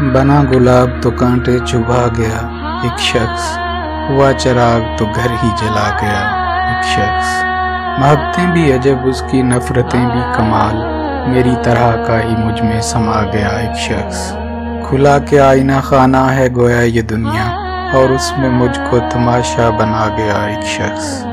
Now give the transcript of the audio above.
बना गुलाब तो कांटे चुभा गया, एक शख्स। हुआ चराग तो घर ही जला गया, एक शख्स। महबतें भी अजब, उसकी नफरतें भी कमाल। मेरी तरह का ही मुझमें समा गया, एक शख्स। खुला के आईना खाना है, गोया ये दुनिया। और उसमें मुझको तमाशा बना गया, एक शख्स।